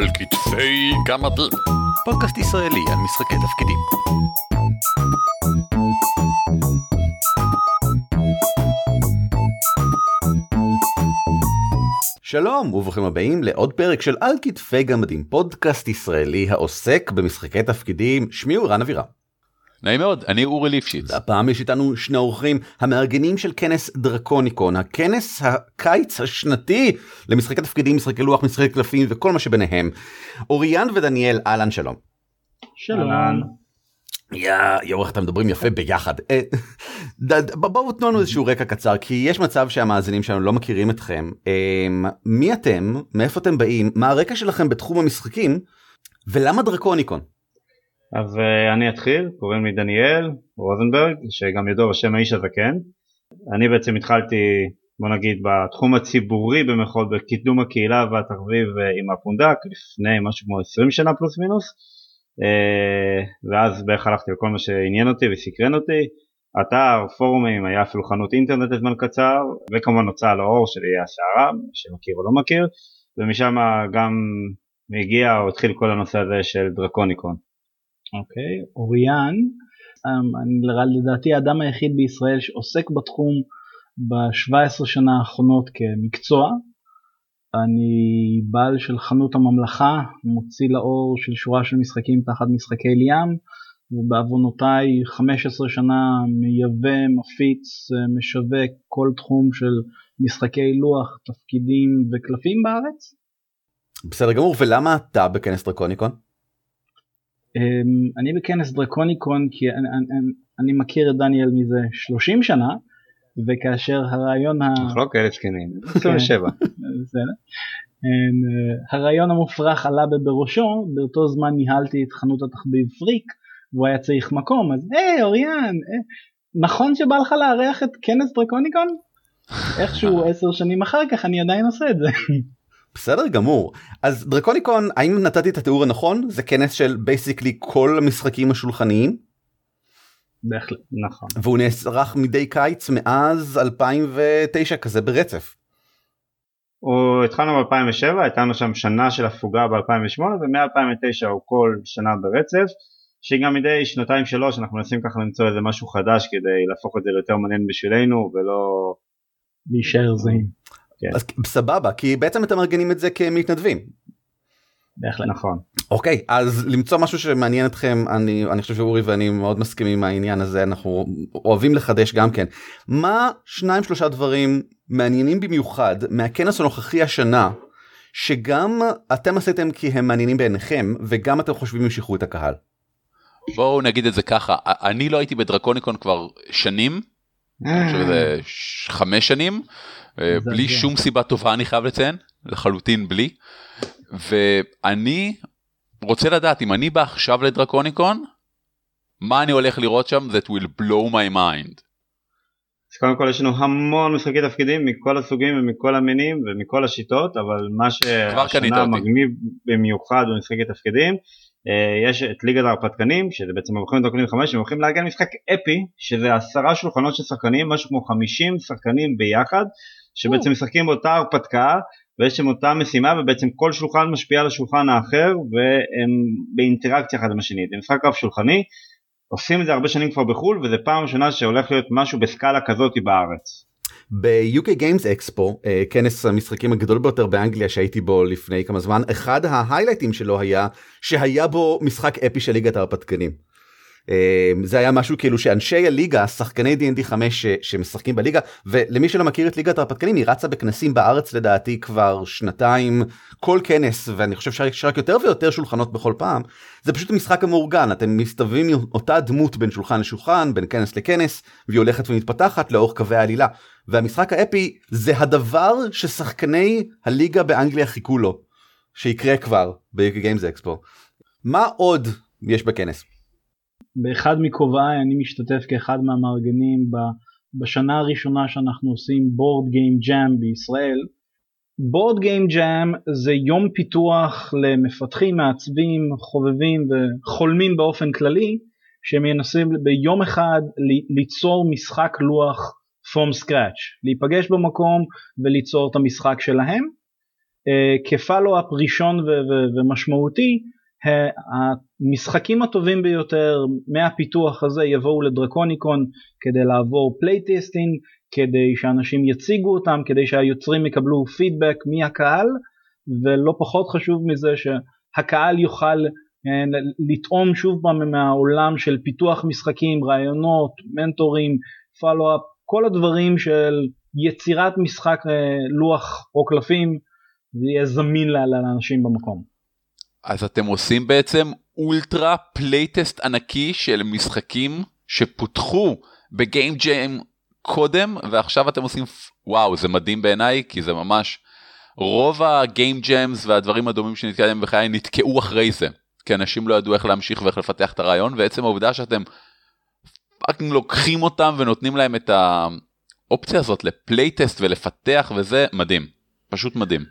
על כתפי גמדים. פודקאסט ישראלי על משחקי תפקידים. שלום וברוכים הבאים לעוד פרק של על כתפי גמדים פודקאסט ישראלי העוסק במשחקי תפקידים שמי הוא רן אבירם. נעים מאוד, אני אורי ליפשיץ. הפעם יש איתנו שני אורחים המארגנים של כנס דרקוניקון, הכנס הקיץ השנתי למשחקי תפקידים, משחקי לוח, משחקי קלפים וכל מה שביניהם. אוריאן ודניאל, אהלן שלום. שלום. יא, יואו איך אתם מדברים יפה ביחד. אה, בואו תנו לנו איזשהו רקע קצר כי יש מצב שהמאזינים שלנו לא מכירים אתכם. אה, מי אתם? מאיפה אתם באים? מה הרקע שלכם בתחום המשחקים? ולמה דרקוניקון? אז uh, אני אתחיל, קוראים לי דניאל רוזנברג, שגם ידוע בשם האיש הזקן. אני בעצם התחלתי, בוא נגיד, בתחום הציבורי במחול, בקידום הקהילה והתחביב uh, עם הפונדק, לפני משהו כמו 20 שנה פלוס מינוס, uh, ואז בערך הלכתי לכל מה שעניין אותי וסקרן אותי. אתר, פורומים, היה אפילו חנות אינטרנט לזמן קצר, וכמובן הוצאה לאור של איי הסערה, שמכיר או לא מכיר, ומשם גם הגיע או התחיל כל הנושא הזה של דרקוניקון. אוקיי, אוריאן, אמ, אני לדעתי האדם היחיד בישראל שעוסק בתחום ב-17 שנה האחרונות כמקצוע. אני בעל של חנות הממלכה, מוציא לאור של שורה של משחקים תחת משחקי ליאם, ובעוונותיי 15 שנה מייבא, מפיץ, משווק כל תחום של משחקי לוח, תפקידים וקלפים בארץ. בסדר גמור, ולמה אתה בכנס דרקוניקון? אמ, אני בכנס דרקוניקון כי אני, אני, אני מכיר את דניאל מזה 30 שנה וכאשר הרעיון ה... אנחנו לא כאלה זקנים, 27. כן, אמ, הרעיון המופרך עלה בראשו, באותו זמן ניהלתי את חנות התחביב פריק והוא היה צריך מקום אז היי אוריאן אה, נכון שבא לך לארח את כנס דרקוניקון? איכשהו עשר שנים אחר כך אני עדיין עושה את זה. בסדר גמור אז דרקוניקון האם נתתי את התיאור הנכון זה כנס של basically כל המשחקים השולחניים. בהחלט נכון והוא נערך מדי קיץ מאז 2009 כזה ברצף. הוא התחלנו ב-2007 הייתה לנו שם שנה של הפוגה ב-2008 ומ-2009 הוא כל שנה ברצף שגם מדי שנתיים שלוש אנחנו מנסים ככה למצוא איזה משהו חדש כדי להפוך את זה ליותר מעניין בשבילנו ולא להישאר זהים. כן. אז סבבה כי בעצם אתם מארגנים את זה כמתנדבים. בהחלט נכון. אוקיי אז למצוא משהו שמעניין אתכם אני אני חושב שאורי ואני מאוד מסכימים עם העניין הזה אנחנו אוהבים לחדש גם כן מה שניים שלושה דברים מעניינים במיוחד מהכנס הנוכחי השנה שגם אתם עשיתם כי הם מעניינים בעיניכם וגם אתם חושבים ימשכו את הקהל. בואו נגיד את זה ככה אני לא הייתי בדרקוניקון כבר שנים. אני חושב שזה חמש שנים אה, בלי שום סיבה טובה אני חייב לציין לחלוטין בלי. ואני רוצה לדעת אם אני בא עכשיו לדרקוניקון מה אני הולך לראות שם that will blow my mind. אז קודם כל יש לנו המון משחקי תפקידים מכל הסוגים ומכל המינים ומכל השיטות אבל מה שהשנה מגניב במיוחד במשחקי תפקידים אה, יש את ליגת ההרפתקנים שזה בעצם המכונים דרקונים 5 הם הולכים לארגן משחק אפי שזה עשרה שולחנות של שחקנים משהו כמו 50 שחקנים ביחד שבעצם משחקים באותה הרפתקה ויש שם אותה משימה ובעצם כל שולחן משפיע על השולחן האחר והם באינטראקציה אחד עם השני זה משחק רב שולחני עושים את זה הרבה שנים כבר בחו"ל וזה פעם ראשונה שהולך להיות משהו בסקאלה כזאת בארץ. ב-UK Games Expo, כנס המשחקים הגדול ביותר באנגליה שהייתי בו לפני כמה זמן, אחד ההיילייטים שלו היה שהיה בו משחק אפי של ליגת ההרפתקנים. אמ, זה היה משהו כאילו שאנשי הליגה שחקני D&D 5 שמשחקים בליגה ולמי שלא מכיר את ליגת ההרפתקנים היא רצה בכנסים בארץ לדעתי כבר שנתיים כל כנס ואני חושב שיש רק יותר ויותר שולחנות בכל פעם זה פשוט משחק המאורגן אתם מסתובבים עם אותה דמות בין שולחן לשולחן בין כנס לכנס והיא הולכת ומתפתחת לאורך קווי העלילה והמשחק האפי זה הדבר ששחקני הליגה באנגליה חיכו לו שיקרה כבר בגיימס אקספו. מה עוד יש בכנס? באחד מכובעיי אני משתתף כאחד מהמארגנים בשנה הראשונה שאנחנו עושים בורד גיים ג'אם בישראל. בורד גיים ג'אם זה יום פיתוח למפתחים, מעצבים, חובבים וחולמים באופן כללי שמנסים ביום אחד ליצור משחק לוח from scratch, להיפגש במקום וליצור את המשחק שלהם. כ follow-up ראשון ומשמעותי המשחקים הטובים ביותר מהפיתוח הזה יבואו לדרקוניקון כדי לעבור playtesting, כדי שאנשים יציגו אותם, כדי שהיוצרים יקבלו פידבק מהקהל, ולא פחות חשוב מזה שהקהל יוכל אה, לטעום שוב פעם מהעולם של פיתוח משחקים, רעיונות, מנטורים, follow-up, כל הדברים של יצירת משחק אה, לוח או קלפים, זה יהיה זמין לאנשים במקום. אז אתם עושים בעצם ultra playtest ענקי של משחקים שפותחו ב game jam קודם ועכשיו אתם עושים וואו זה מדהים בעיניי כי זה ממש רוב ה game jams והדברים הדומים שנתקדם בחיי נתקעו אחרי זה כי אנשים לא ידעו איך להמשיך ואיך לפתח את הרעיון ועצם העובדה שאתם לוקחים אותם ונותנים להם את האופציה הזאת לפלייטסט ולפתח וזה מדהים פשוט מדהים.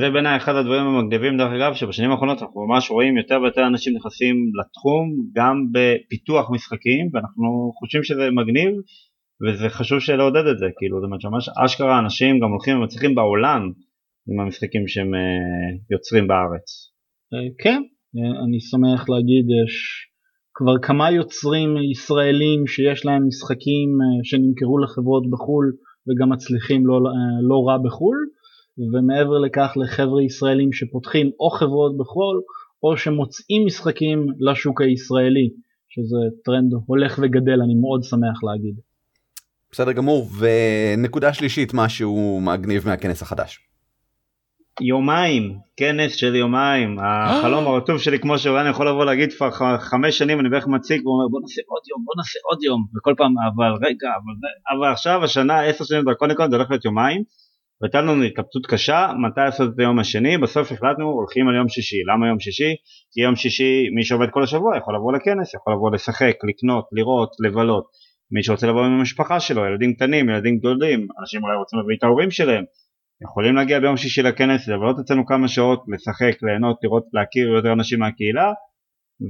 זה בעיניי אחד הדברים המגניבים דרך אגב שבשנים האחרונות אנחנו ממש רואים יותר ויותר אנשים נכנסים לתחום גם בפיתוח משחקים ואנחנו חושבים שזה מגניב וזה חשוב לעודד את זה כאילו אומרת שממש אשכרה אנשים גם הולכים ומצליחים בעולם עם המשחקים שהם uh, יוצרים בארץ. Uh, כן uh, אני שמח להגיד יש כבר כמה יוצרים ישראלים שיש להם משחקים שנמכרו לחברות בחו"ל וגם מצליחים לא, לא רע בחו"ל ומעבר לכך לחבר'ה ישראלים שפותחים או חברות בחו"ל או שמוצאים משחקים לשוק הישראלי שזה טרנד הולך וגדל אני מאוד שמח להגיד. בסדר גמור ונקודה שלישית משהו מגניב מהכנס החדש. יומיים כנס של יומיים. החלום הרטוב שלי כמו שאולי יכול לבוא להגיד כבר חמש שנים אני בערך מציג ואומר בוא נעשה עוד יום בוא נעשה עוד יום. וכל פעם אבל רגע אבל, אבל עכשיו השנה עשר שנים דרקוניקון זה הולך להיות יומיים והייתה לנו התלבטות קשה מתי לעשות את היום השני, בסוף החלטנו הולכים על יום שישי. למה יום שישי? כי יום שישי מי שעובד כל השבוע יכול לבוא לכנס, יכול לבוא לשחק, לקנות, לראות, לבלות. מי שרוצה לבוא עם המשפחה שלו, ילדים קטנים, ילדים גדולים, אנשים אולי רוצים להביא את ההורים שלהם, יכולים להגיע ביום שישי לכנס, לבלות אצלנו כמה שעות, לשחק, ליהנות, לראות, להכיר יותר אנשים מהקהילה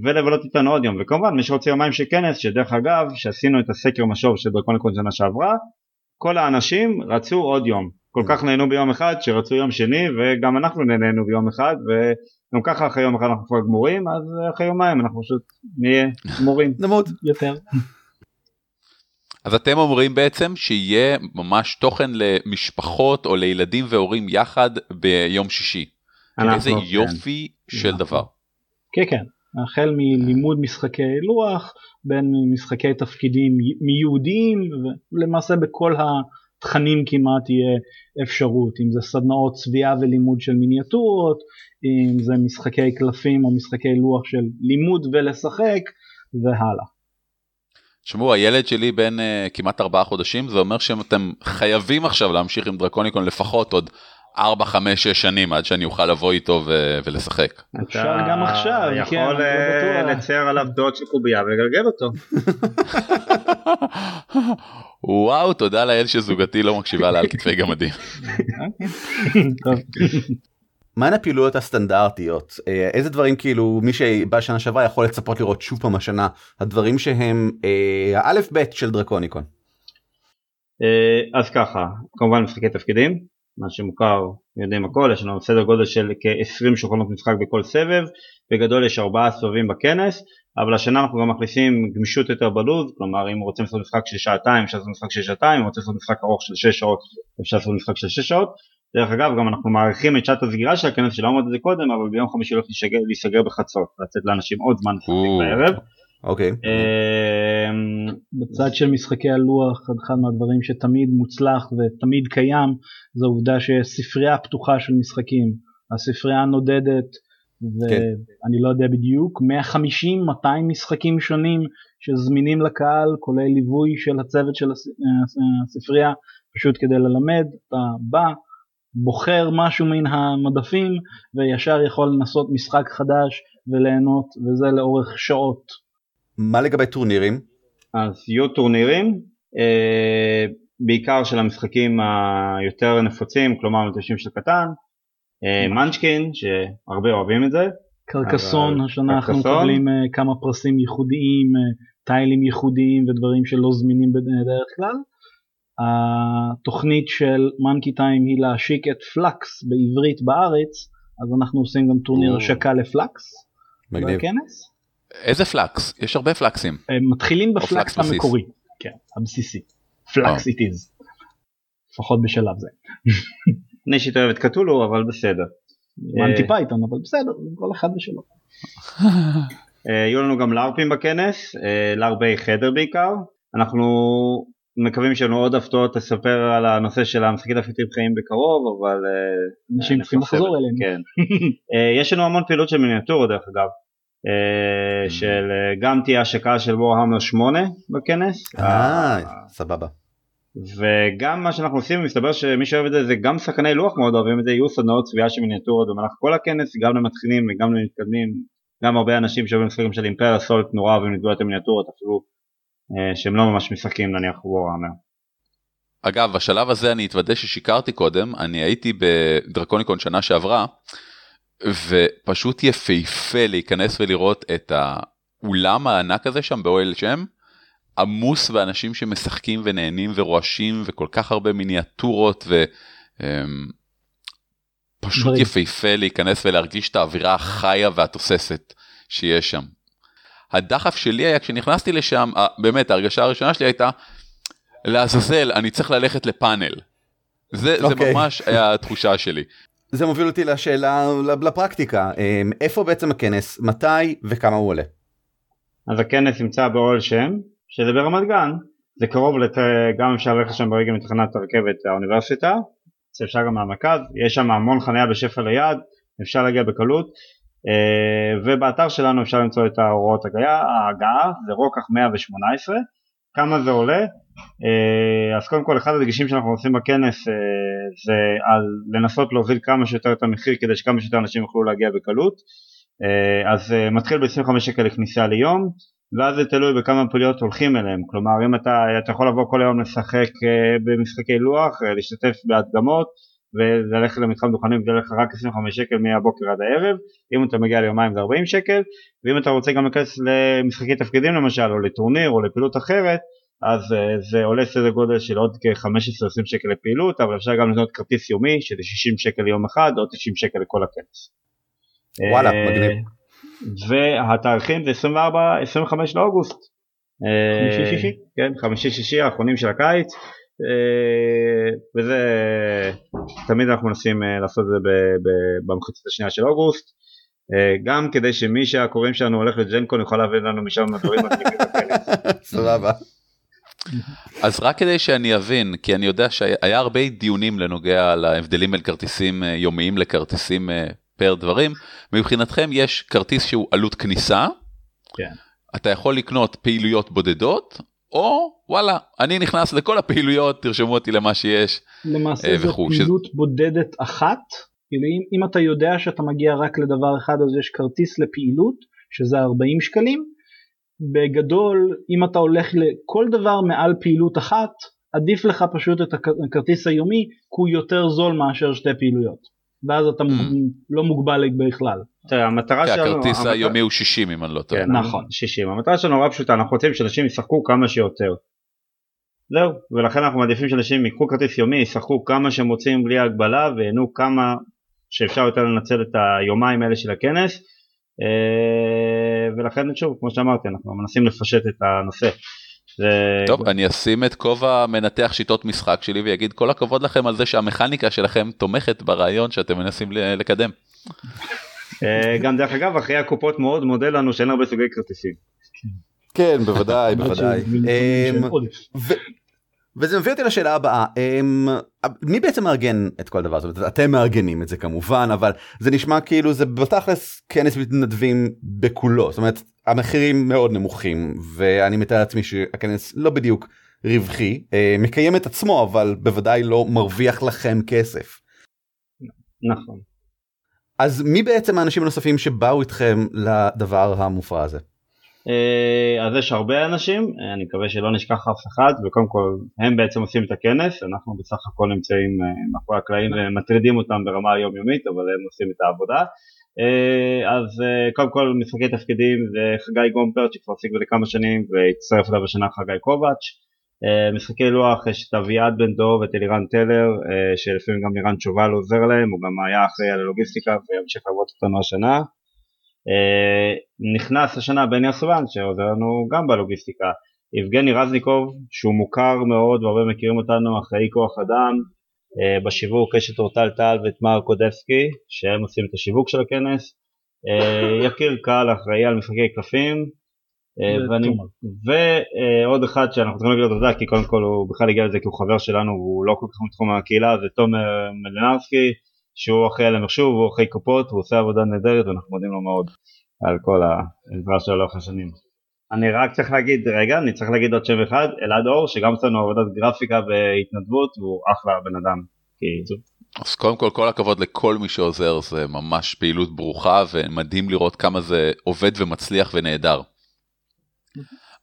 ולבלות איתנו עוד יום וכמובן מי שרוצה יומיים של כנס שדרך אגב שעשינו את הסקר משוב של דרקוניקון שנה שעברה כל האנשים רצו עוד יום כל כך נהנו ביום אחד שרצו יום שני וגם אנחנו נהנינו ביום אחד וגם ככה אחרי יום אחד אנחנו כבר גמורים אז אחרי יומיים אנחנו פשוט נהיה גמורים. נמות יותר. אז אתם אומרים בעצם שיהיה ממש תוכן למשפחות או לילדים והורים יחד ביום שישי. איזה כן. יופי של. דבר. כן כן החל מלימוד משחקי לוח בין משחקי תפקידים מיהודיים ולמעשה בכל ה... תכנים כמעט תהיה אפשרות, אם זה סדנאות צביעה ולימוד של מיניאטורות, אם זה משחקי קלפים או משחקי לוח של לימוד ולשחק והלאה. תשמעו, הילד שלי בן uh, כמעט ארבעה חודשים, זה אומר שאתם חייבים עכשיו להמשיך עם דרקוניקון לפחות עוד 4, 5, 6 שנים עד שאני אוכל לבוא איתו ו- ולשחק. אפשר גם עכשיו, כן, יכול uh, לצייר עליו דעות של קובייה ולגלגל אותו. וואו, תודה לאל שזוגתי לא מקשיבה לה על כתפי גמדים. מהן הפעילויות הסטנדרטיות אה, איזה דברים כאילו מי שבא שנה שעברה יכול לצפות לראות שוב פעם השנה הדברים שהם אה, האלף בית של דרקוניקון. אה, אז ככה כמובן משחקי תפקידים מה שמוכר יודעים הכל יש לנו סדר גודל של כ-20 שולחנות משחק בכל סבב בגדול יש ארבעה סבבים בכנס אבל השנה אנחנו גם מכניסים גמישות יותר בלוז, כלומר אם רוצים לעשות משחק של שעתיים אפשר לעשות משחק של שעתיים, אם רוצים לעשות משחק ארוך של 6 שעות אפשר לעשות משחק של 6 שעות. דרך אגב גם אנחנו מעריכים את שעת הסגירה של הכנס שלא אמרתי את זה קודם אבל ביום חמישי הולך להיסגר בחצות, לתת לאנשים עוד זמן לשחק בערב. אוקיי. אמ, בצד של משחקי הלוח אחד מהדברים שתמיד מוצלח ותמיד קיים זה העובדה שיש ספרייה פתוחה של משחקים. הספרייה נודדת ואני כן. לא יודע בדיוק 150-200 משחקים שונים שזמינים לקהל כולל ליווי של הצוות של הספרייה פשוט כדי ללמד אתה בא בוחר משהו מן המדפים וישר יכול לנסות משחק חדש וליהנות וזה לאורך שעות. מה לגבי טורנירים? אז יהיו טורנירים אה, בעיקר של המשחקים היותר נפוצים כלומר מתיישבים של קטן אה, מנצ'קין שהרבה אוהבים את זה. קרקסון השנה אנחנו מקבלים אה, כמה פרסים ייחודיים, אה, טיילים ייחודיים ודברים שלא זמינים בדרך כלל. התוכנית של מנקי טיימס היא להשיק את פלאקס בעברית בארץ, אז אנחנו עושים גם טורניר השקה לפלאקס. מגניב. בכנס. איזה פלאקס? יש הרבה פלאקסים. הם מתחילים בפלאקס בסיס. המקורי, כן, הבסיסי. פלאקס אה. it is. לפחות בשלב זה. אני אישית אוהב את קטולו אבל בסדר. מנטי אה, פייתון, אבל בסדר, כל אחד ושלו. אה, יהיו לנו גם LARPים בכנס, אה, LARPי חדר בעיקר. אנחנו מקווים שיהיו לנו עוד הפתעות לספר על הנושא של המשחקית הפתיתים חיים בקרוב, אבל... אה, אנשים צריכים. לחזור אלינו. כן. אה, יש לנו המון פעילות של מיניאטורות דרך אגב. אה, של אה, גם תהיה השקה של וורהמר 8 בכנס. אה, סבבה. וגם מה שאנחנו עושים מסתבר שמי שאוהב את זה זה גם שחקני לוח מאוד אוהבים את זה יהיו סדנאות צביעה של מיניאטורות במהלך כל הכנס גם למתחילים וגם למתקדמים גם הרבה אנשים שאוהבים משחקים של אימפריה סולט נורא אוהבים לגדול את המיניאטורות אפילו אה, שהם לא ממש משחקים נניח וורהמר. אגב, בשלב הזה אני אתוודה ששיקרתי קודם, אני הייתי בדרקוניקון שנה שעברה, ופשוט יפהפה להיכנס ולראות את האולם הענק הזה שם באוהל שם, עמוס באנשים שמשחקים ונהנים ורועשים וכל כך הרבה מיניאטורות ו... אמ, דברים. יפהפה להיכנס ולהרגיש את האווירה החיה והתוססת שיש שם. הדחף שלי היה כשנכנסתי לשם, באמת ההרגשה הראשונה שלי הייתה, לעזאזל, אני צריך ללכת לפאנל. זה, זה אוקיי. ממש היה התחושה שלי. זה מוביל אותי לשאלה לפרקטיקה. אמ, איפה בעצם הכנס? מתי וכמה הוא עולה. אז הכנס נמצא באוהל שם שזה ברמת גן. זה קרוב לת... גם אפשר ללכת שם ברגע מתחנת הרכבת האוניברסיטה אפשר גם מהמרכז. יש שם המון חניה בשפע ליד אפשר להגיע בקלות. אה, ובאתר שלנו אפשר למצוא את ההוראות הגעה, זה רוקח 118 כמה זה עולה אז קודם כל אחד הדגשים שאנחנו עושים בכנס אה, זה על לנסות להוזיל כמה שיותר את המחיר כדי שכמה שיותר אנשים יוכלו להגיע בקלות. אה, אז אה, מתחיל ב-25 שקל לכניסה ליום ואז זה תלוי בכמה פעילויות הולכים אליהם. כלומר אם אתה, אתה יכול לבוא כל היום לשחק אה, במשחקי לוח, אה, להשתתף בהדגמות וללכת למתחם דוכנים וזה לך רק 25 שקל מהבוקר עד הערב. אם אתה מגיע ליומיים זה 40 שקל. ואם אתה רוצה גם להיכנס למשחקי תפקידים למשל או לטורניר או לפעילות אחרת אז אה, זה עולה סדר גודל של עוד כ-15-20 שקל לפעילות אבל אפשר גם לקנות כרטיס יומי שזה 60 שקל ליום אחד או 90 שקל לכל הכנס. וואלה, אה, מגניב. והתאריכים זה 24-25 לאוגוסט. אה, חמישי שישי? כן, חמישי שישי האחרונים של הקיץ. וזה תמיד אנחנו מנסים לעשות את זה במחצית השנייה של אוגוסט. גם כדי שמי שהקוראים שלנו הולך לג'נקון יוכל להביא לנו משם דברים מגניבים בכנס. סבבה. אז רק כדי שאני אבין, כי אני יודע שהיה הרבה דיונים לנוגע להבדלים בין כרטיסים אה, יומיים לכרטיסים אה, פר דברים, מבחינתכם יש כרטיס שהוא עלות כניסה, כן. אתה יכול לקנות פעילויות בודדות, או וואלה, אני נכנס לכל הפעילויות, תרשמו אותי למה שיש. למעשה אה, זו פעילות בודדת אחת, כאילו אם, אם אתה יודע שאתה מגיע רק לדבר אחד אז יש כרטיס לפעילות שזה 40 שקלים, בגדול אם אתה הולך לכל דבר מעל פעילות אחת עדיף לך פשוט את הכ- הכרטיס היומי כי הוא יותר זול מאשר שתי פעילויות ואז אתה מוג- לא מוגבל בכלל. תראה, המטרה כי שלנו... הכרטיס המטרה- היומי הוא 60 אם אני לא טועה. כן, נכון. 60. המטרה שלנו נורא פשוטה, אנחנו רוצים שאנשים ישחקו כמה שיותר. זהו, ולכן אנחנו מעדיפים שאנשים ייקחו כרטיס יומי, ישחקו כמה שהם רוצים בלי הגבלה וייהנו כמה שאפשר יותר לנצל את היומיים האלה של הכנס. אה, ולכן שוב, כמו שאמרתי, אנחנו מנסים לפשט את הנושא. זה- טוב, אני אשים את כובע מנתח שיטות משחק שלי ויגיד כל הכבוד לכם על זה שהמכניקה שלכם תומכת ברעיון שאתם מנסים לקדם. אה, גם דרך אגב, אחרי הקופות מאוד מודה לנו שאין הרבה סוגי כרטיסים. כן בוודאי בוודאי. וזה מביא אותי לשאלה הבאה אמ, מי בעצם מארגן את כל הדבר הזה אתם מארגנים את זה כמובן אבל זה נשמע כאילו זה בתכלס כנס מתנדבים בכולו זאת אומרת המחירים מאוד נמוכים ואני מתאר לעצמי שהכנס לא בדיוק רווחי אה, מקיים את עצמו אבל בוודאי לא מרוויח לכם כסף נכון. אז מי בעצם האנשים הנוספים שבאו איתכם לדבר המופרע הזה. אה, אז יש הרבה אנשים, אה, אני מקווה שלא נשכח אף אחד, וקודם כל הם בעצם עושים את הכנס, אנחנו בסך הכל נמצאים אה, מאחורי הקלעים ומטרידים אותם ברמה היומיומית, אבל הם עושים את העבודה. אז קודם כל משחקי תפקידים זה חגי גומפרט שכבר עוסק בזה כמה שנים והצטרף אליו השנה חגי קובץ'. משחקי לוח יש את אביעד בן דור ואת אלירן טלר שלפעמים גם לירן שובל עוזר להם, הוא גם היה אחראי על הלוגיסטיקה וימשיך לעבוד אותנו השנה. נכנס השנה בני יוסובן שעוזר לנו גם בלוגיסטיקה. יבגני רזניקוב שהוא מוכר מאוד והרבה מכירים אותנו אחראי כוח אדם אה, בשיווק יש את אורטל טל ואת מר קודפסקי שהם עושים את השיווק של הכנס. אה, יקיר קל אחראי על משחקי קלפים. אה, ואני, ועוד אחד שאנחנו צריכים להגיד לו תודה כי קודם כל הוא בכלל הגיע לזה כי הוא חבר שלנו והוא לא כל כך מתחום הקהילה זה תומר מלינרסקי שהוא אחראי על המחשוב הוא אחראי קופות הוא עושה עבודה נהדרת ואנחנו מודים לו מאוד על כל העזרה שלו לאורך השנים. אני רק צריך להגיד, רגע, אני צריך להגיד עוד שם אחד, אלעד אור, שגם עושה לנו עבודת גרפיקה והתנדבות, והוא אחלה בן אדם. אז קודם כל כל הכבוד לכל מי שעוזר זה ממש פעילות ברוכה ומדהים לראות כמה זה עובד ומצליח ונהדר.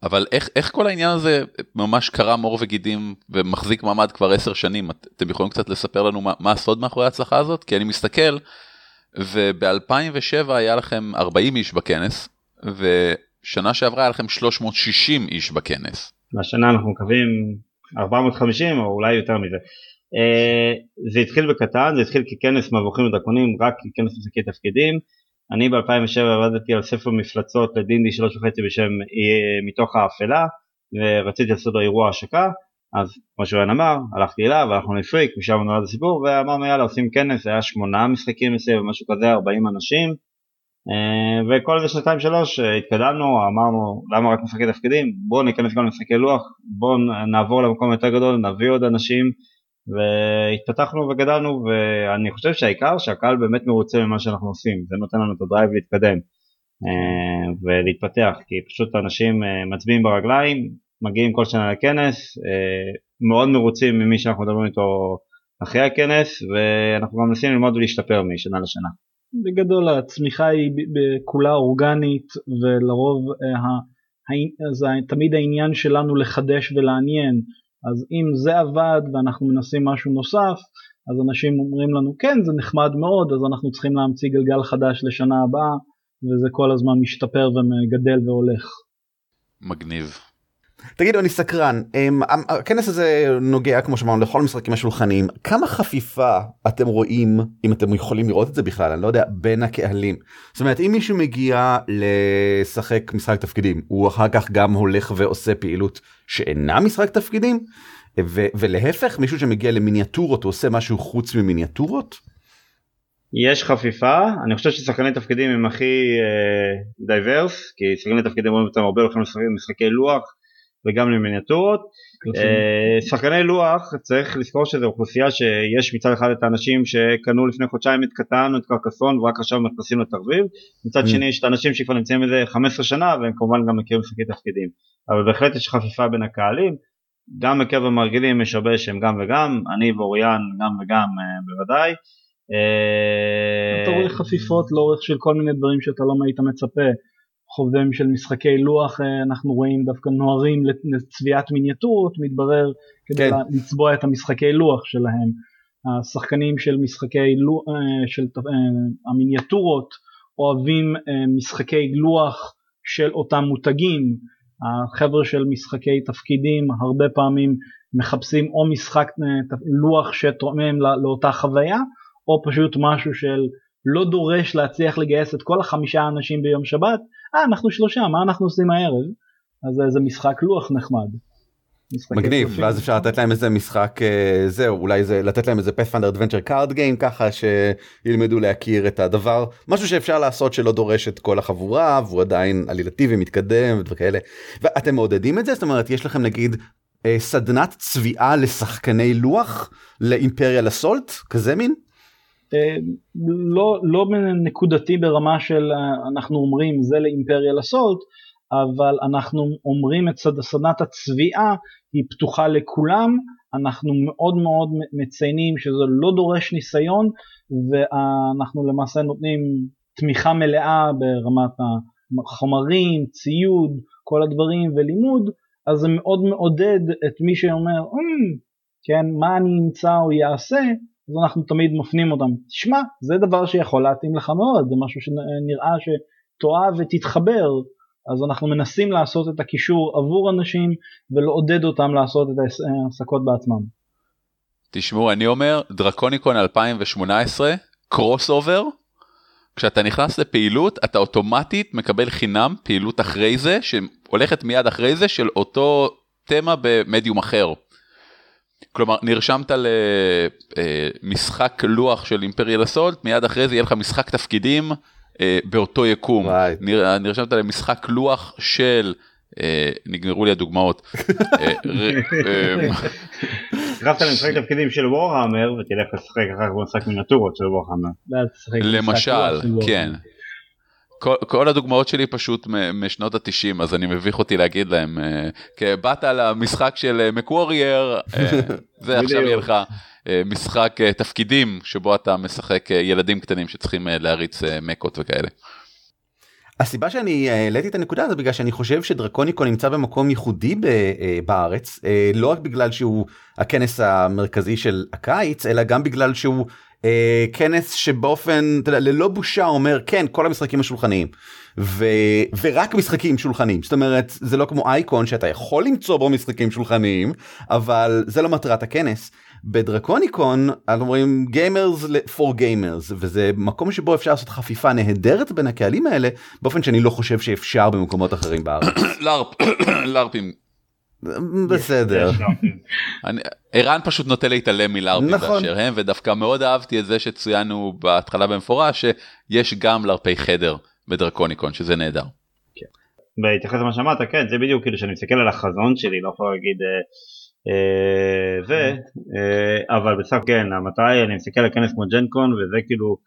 אבל איך, איך כל העניין הזה ממש קרה מור וגידים ומחזיק מעמד כבר עשר שנים אתם יכולים קצת לספר לנו מה, מה הסוד מאחורי ההצלחה הזאת כי אני מסתכל וב-2007 היה לכם 40 איש בכנס שנה שעברה היה לכם 360 איש בכנס. השנה אנחנו מקווים 450 או אולי יותר מזה. אה, זה התחיל בקטן, זה התחיל ככנס מבוכים ודרקונים, רק ככנס משחקי תפקידים. אני ב-2007 עבדתי על ספר מפלצות לדינדי שלוש וחצי בשם מתוך האפלה, ורציתי לעשות לו אירוע השקה, אז כמו שאורן אמר, הלכתי אליו, הלכנו לפריק, משם נולד הסיפור, ואמרנו יאללה עושים כנס, היה שמונה משחקים מסביב, משהו כזה, 40 אנשים, אה, וכל איזה שנתיים שלוש אה, התקדמנו, אמרנו למה רק משחקי תפקידים, בואו ניכנס גם למשחקי לוח, בואו נעבור למקום יותר גדול, נביא עוד אנשים והתפתחנו וגדלנו ואני חושב שהעיקר שהקהל באמת מרוצה ממה שאנחנו עושים, זה נותן לנו את הדרייב להתקדם אה, ולהתפתח, כי פשוט אנשים מצביעים ברגליים, מגיעים כל שנה לכנס, מאוד מרוצים ממי שאנחנו מדברים איתו אחרי הכנס ואנחנו גם מנסים ללמוד ולהשתפר משנה לשנה. בגדול הצמיחה היא כולה אורגנית ולרוב אה, זה תמיד העניין שלנו לחדש ולעניין אז אם זה עבד ואנחנו מנסים משהו נוסף אז אנשים אומרים לנו כן זה נחמד מאוד אז אנחנו צריכים להמציא גלגל חדש לשנה הבאה וזה כל הזמן משתפר ומגדל והולך. מגניב. תגידו אני סקרן אמ, אמ, הכנס הזה נוגע כמו שאמרנו לכל משחקים השולחנים כמה חפיפה אתם רואים אם אתם יכולים לראות את זה בכלל אני לא יודע בין הקהלים? זאת אומרת אם מישהו מגיע לשחק משחק תפקידים הוא אחר כך גם הולך ועושה פעילות שאינה משחק תפקידים? ו- ולהפך מישהו שמגיע למיניאטורות הוא עושה משהו חוץ ממיניאטורות. יש חפיפה, אני חושב ששחקני תפקידים הם הכי diverse, uh, כי שחקני תפקידים רואים אותם הרבה הולכים לשחק משחקי לוח, וגם למיניאטורות. אה, שחקני לוח צריך לזכור שזו אוכלוסייה שיש מצד אחד את האנשים שקנו לפני חודשיים את קטן או את קרקסון ורק עכשיו נכנסים לתרביב, מצד mm. שני יש את האנשים שכבר נמצאים איזה 15 שנה והם כמובן גם מכירים משחקי תפקידים, אבל בהחלט יש חפיפה בין הקהלים, גם בקרב המרגילים יש הרבה שהם גם וגם, אני ואוריאן גם וגם אה, בוודאי. אה, אתה רואה חפיפות לאורך של כל מיני דברים שאתה לא היית מצפה. חובבים של משחקי לוח אה, אנחנו רואים דווקא נוהרים לצביעת מיניאטורות מתברר כדי כן. לצבוע את המשחקי לוח שלהם. השחקנים של משחקי לוח, אה, של אה, המיניאטורות אוהבים משחקי לוח של אותם מותגים. החבר'ה של משחקי תפקידים הרבה פעמים מחפשים או משחק לוח שתואם לאותה חוויה או פשוט משהו של לא דורש להצליח לגייס את כל החמישה אנשים ביום שבת, אה אנחנו שלושה, מה אנחנו עושים הערב? אז זה משחק לוח נחמד. מגניב ואז אפשר לתת להם איזה משחק אה, זהו אולי זה לתת להם איזה Pathfinder Adventure Card Game ככה שילמדו להכיר את הדבר משהו שאפשר לעשות שלא דורש את כל החבורה והוא עדיין עלילתי ומתקדם וכאלה ואתם מעודדים את זה זאת אומרת יש לכם נגיד אה, סדנת צביעה לשחקני לוח לאימפריאל אסולט כזה מין. אה, לא, לא נקודתי ברמה של אה, אנחנו אומרים זה לאימפריאל אסולט, אבל אנחנו אומרים את סדנת הצביעה היא פתוחה לכולם, אנחנו מאוד מאוד מציינים שזה לא דורש ניסיון ואנחנו למעשה נותנים תמיכה מלאה ברמת החומרים, ציוד, כל הדברים ולימוד, אז זה מאוד מעודד את מי שאומר, אמ, כן, מה אני אמצא או יעשה, אז אנחנו תמיד מפנים אותם, תשמע, זה דבר שיכול להתאים לך מאוד, זה משהו שנראה שתאהב ותתחבר, אז אנחנו מנסים לעשות את הקישור עבור אנשים ולעודד אותם לעשות את ההעסקות בעצמם. תשמעו, אני אומר, דרקוניקון 2018, קרוס אובר, כשאתה נכנס לפעילות, אתה אוטומטית מקבל חינם פעילות אחרי זה, שהולכת מיד אחרי זה, של אותו תמה במדיום אחר. כלומר, נרשמת למשחק לוח של אימפריאל אסולט, מיד אחרי זה יהיה לך משחק תפקידים אה, באותו יקום. נר, נרשמת למשחק לוח של, אה, נגמרו לי הדוגמאות. החלפת למשחק תפקידים של וורהמר ותלך לשחק אחר כך במשחק מיניאטורות של וורהמר. למשל, כן. כל, כל הדוגמאות שלי פשוט משנות התשעים אז אני מביך אותי להגיד להם אה, כי באת למשחק של מקוורייר זה עכשיו יהיה לך משחק תפקידים שבו אתה משחק ילדים קטנים שצריכים להריץ מקות וכאלה. הסיבה שאני העליתי את הנקודה הזו בגלל שאני חושב שדרקוניקו נמצא במקום ייחודי בארץ לא רק בגלל שהוא הכנס המרכזי של הקיץ אלא גם בגלל שהוא אה, כנס שבאופן אתה יודע, ללא בושה אומר כן כל המשחקים השולחניים ו, ורק משחקים שולחניים זאת אומרת זה לא כמו אייקון שאתה יכול למצוא בו משחקים שולחניים אבל זה לא מטרת הכנס. בדרקוניקון אנחנו אומרים gamers for gamers וזה מקום שבו אפשר לעשות חפיפה נהדרת בין הקהלים האלה באופן שאני לא חושב שאפשר במקומות אחרים בארץ. LARPים בסדר. ערן פשוט נוטה להתעלם מ LARPים נכון. באשר הם ודווקא מאוד אהבתי את זה שצוינו בהתחלה במפורש שיש גם LARPי חדר בדרקוניקון שזה נהדר. כן. בהתייחס למה שאמרת כן זה בדיוק כאילו שאני מסתכל על החזון שלי לא יכול להגיד אה, אה, זה אה, אבל בסך כן המטרה היא אני מסתכל על כנס כמו ג'נקון וזה כאילו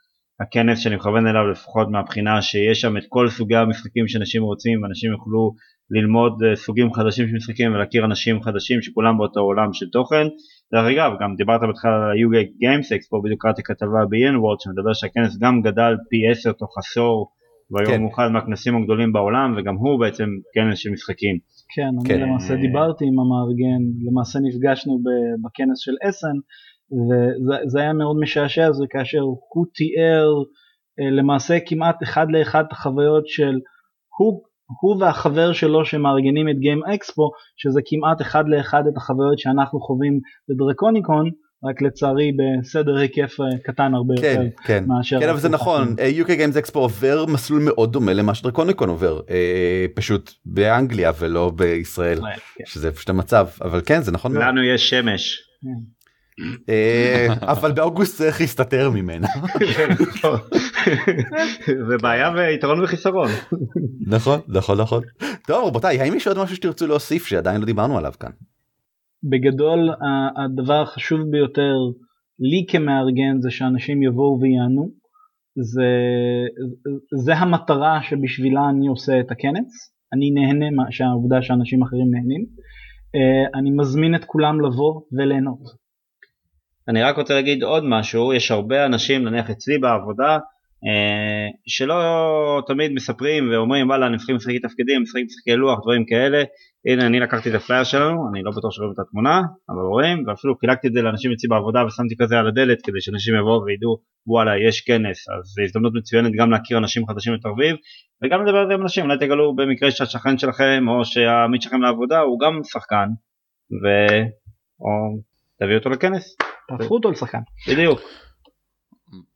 הכנס שאני מכוון אליו לפחות מהבחינה שיש שם את כל סוגי המשחקים שאנשים רוצים ואנשים יוכלו ללמוד אה, סוגים חדשים של משחקים ולהכיר אנשים חדשים שכולם באותו עולם של תוכן. דרך אגב גם דיברת בהתחלה על ה-UK Games Expo בדיוק קראתי כתבה ב-Enward שמדבר שהכנס גם גדל פי 10 תוך עשור והיום כן. הוא אחד מהכנסים הגדולים בעולם וגם הוא בעצם כנס של משחקים. כן, כן. אני למעשה דיברתי עם המארגן, למעשה נפגשנו בכנס של אסן וזה היה מאוד משעשע זה כאשר הוא תיאר אה, למעשה כמעט אחד לאחד את החוויות של הוא, הוא והחבר שלו שמארגנים את גיים אקספו שזה כמעט אחד לאחד את החוויות שאנחנו חווים בדרקוניקון רק לצערי בסדר היקף אה, קטן הרבה כן, יותר כן. מאשר... כן אבל זה נכון אה, UK Games Expo עובר מסלול מאוד דומה למה שדרקוניקון עובר אה, פשוט באנגליה ולא בישראל כן. שזה פשוט המצב אבל כן זה נכון לנו מאוד. יש שמש. כן. אה, אבל באוגוסט צריך להסתתר ממנה. זה בעיה ויתרון וחיסרון. נכון נכון נכון. טוב רבותיי האם יש עוד משהו שתרצו להוסיף שעדיין לא דיברנו עליו כאן. בגדול הדבר החשוב ביותר לי כמארגן זה שאנשים יבואו ויענו. זה, זה המטרה שבשבילה אני עושה את הכנס. אני נהנה מהעובדה שאנשים אחרים נהנים. אה, אני מזמין את כולם לבוא וליהנות. אני רק רוצה להגיד עוד משהו, יש הרבה אנשים, נניח אצלי בעבודה, אה, שלא תמיד מספרים ואומרים וואלה אני משחק משחקי תפקידים, משחק משחקי לוח, דברים כאלה, הנה אני לקחתי את הפלייר שלנו, אני לא בטוח שרואים את התמונה, אבל רואים, ואפילו חילקתי את זה לאנשים אצלי בעבודה ושמתי כזה על הדלת כדי שאנשים יבואו וידעו וואלה יש כנס, אז זו הזדמנות מצוינת גם להכיר אנשים חדשים לתרביב וגם לדבר על זה עם אנשים, אולי תגלו במקרה שהשכן שלכם או שהעמית שלכם לעבודה הוא גם שחקן, ו... או תביא אותו לכנס. תהפכו אותו לשחקן. בדיוק.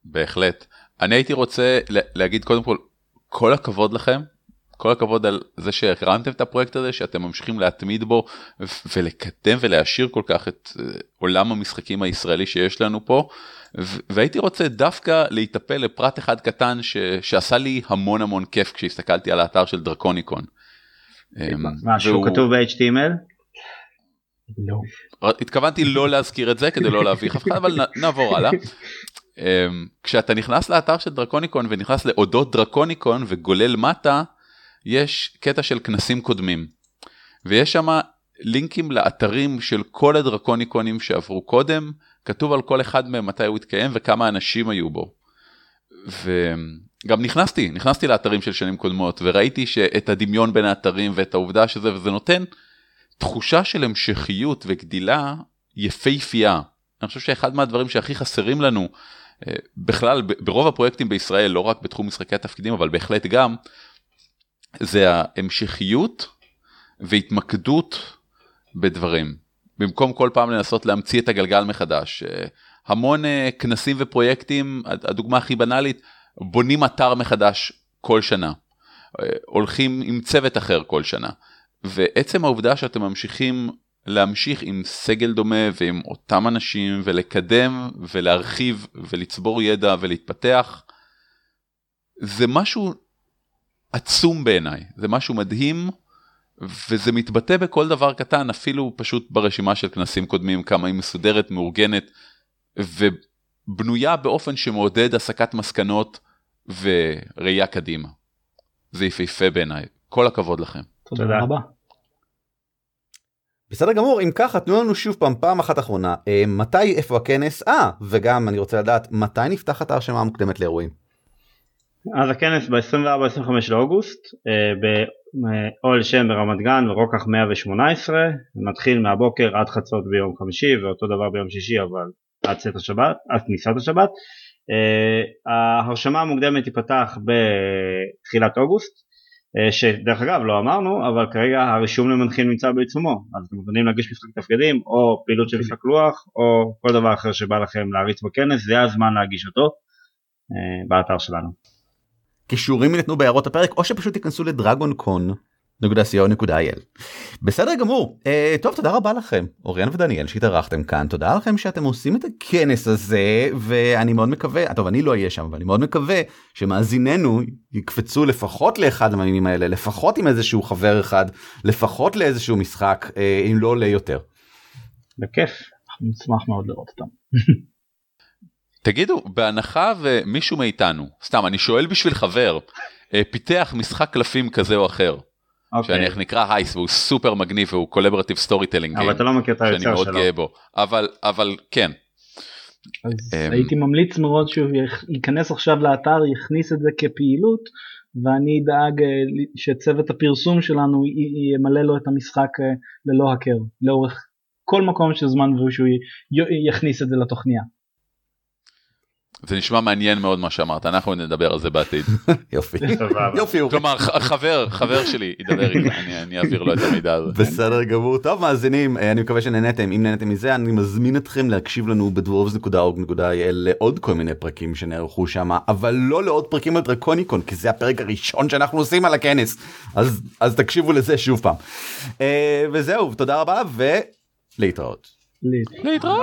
בהחלט. אני הייתי רוצה להגיד קודם כל כל הכבוד לכם כל הכבוד על זה שהקרנתם את הפרויקט הזה שאתם ממשיכים להתמיד בו ולקדם ולהעשיר כל כך את אה, עולם המשחקים הישראלי שיש לנו פה והייתי רוצה דווקא להיטפל לפרט אחד קטן ש... שעשה לי המון המון כיף כשהסתכלתי על האתר של דרקוניקון. מה שהוא כתוב ב-HTML? לא. התכוונתי לא להזכיר את זה כדי לא להביך אף אחד אבל נעבור הלאה. אמ, כשאתה נכנס לאתר של דרקוניקון ונכנס לאודות דרקוניקון וגולל מטה יש קטע של כנסים קודמים ויש שם לינקים לאתרים של כל הדרקוניקונים שעברו קודם כתוב על כל אחד מהם מתי הוא התקיים וכמה אנשים היו בו. וגם נכנסתי נכנסתי לאתרים של שנים קודמות וראיתי שאת הדמיון בין האתרים ואת העובדה שזה וזה נותן תחושה של המשכיות וגדילה יפהפייה. אני חושב שאחד מהדברים שהכי חסרים לנו אה, בכלל ברוב הפרויקטים בישראל לא רק בתחום משחקי התפקידים אבל בהחלט גם זה ההמשכיות והתמקדות בדברים. במקום כל פעם לנסות להמציא את הגלגל מחדש. אה, המון אה, כנסים ופרויקטים, הדוגמה הכי בנאלית, בונים אתר מחדש כל שנה. הולכים עם צוות אחר כל שנה. ועצם העובדה שאתם ממשיכים להמשיך עם סגל דומה ועם אותם אנשים ולקדם ולהרחיב ולצבור ידע ולהתפתח, זה משהו עצום בעיניי, זה משהו מדהים וזה מתבטא בכל דבר קטן, אפילו פשוט ברשימה של כנסים קודמים, כמה היא מסודרת, מאורגנת ובנויה באופן שמעודד הסקת מסקנות וראייה קדימה. זה יפהפה בעיניי, כל הכבוד לכם. תודה רבה. בסדר גמור אם ככה תנו לנו שוב פעם פעם אחת אחרונה אה, מתי איפה הכנס אה וגם אני רוצה לדעת מתי נפתחת ההרשמה המוקדמת לאירועים. אז הכנס ב-24-25 לאוגוסט אה, באוהל שם ברמת גן ברוקח 118 מתחיל מהבוקר עד חצות ביום חמישי ואותו דבר ביום שישי אבל עד צאת השבת עד כניסת השבת. אה, ההרשמה המוקדמת תיפתח בתחילת אוגוסט אה, שדרך אגב לא אמרנו אבל כרגע הרישום למנחים נמצא בעיצומו אז אתם מוזמנים להגיש משחק תפקידים או פעילות של משחק לוח או כל דבר אחר שבא לכם להריץ בכנס זה הזמן להגיש אותו אה, באתר שלנו. קישורים יינתנו בהערות הפרק או שפשוט תיכנסו לדרגון קון www.co.il. בסדר גמור uh, טוב תודה רבה לכם אוריאן ודניאל שהתארחתם כאן תודה לכם שאתם עושים את הכנס הזה ואני מאוד מקווה טוב אני לא אהיה שם אבל אני מאוד מקווה שמאזיננו יקפצו לפחות לאחד מהמינים האלה לפחות עם איזשהו חבר אחד לפחות לאיזשהו משחק uh, אם לא עולה יותר. בכיף נשמח מאוד לראות אותם. תגידו בהנחה ומישהו מאיתנו סתם אני שואל בשביל חבר אה, פיתח משחק קלפים כזה או אחר okay. אוקיי. שאני נקרא הייס והוא סופר מגניב והוא collaborative storytelling אבל אתה לא מכיר את היוצר שלו. גאה בו אבל אבל כן. אז um, הייתי ממליץ מאוד שהוא ייכנס עכשיו לאתר יכניס את זה כפעילות ואני אדאג אה, שצוות הפרסום שלנו ימלא לו את המשחק אה, ללא הכר לאורך כל מקום של זמן והוא יכניס את זה לתוכניה. זה נשמע מעניין מאוד מה שאמרת אנחנו נדבר על זה בעתיד. יופי. יופי. כלומר חבר חבר שלי ידבר איתי אני אעביר לו את המידע הזה. בסדר גמור טוב מאזינים אני מקווה שנהנתם אם נהנתם מזה אני מזמין אתכם להקשיב לנו בדוורבס.org.il לעוד כל מיני פרקים שנערכו שם אבל לא לעוד פרקים על דרקוניקון כי זה הפרק הראשון שאנחנו עושים על הכנס אז אז תקשיבו לזה שוב פעם. אה, וזהו תודה רבה ולהתראות. להתראות.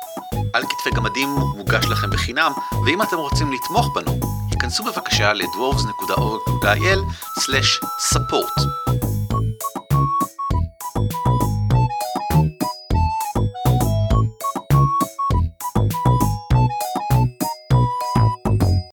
על כתפי גמדים מוגש לכם בחינם, ואם אתם רוצים לתמוך בנו, היכנסו בבקשה ל-dwarves.org.il/support.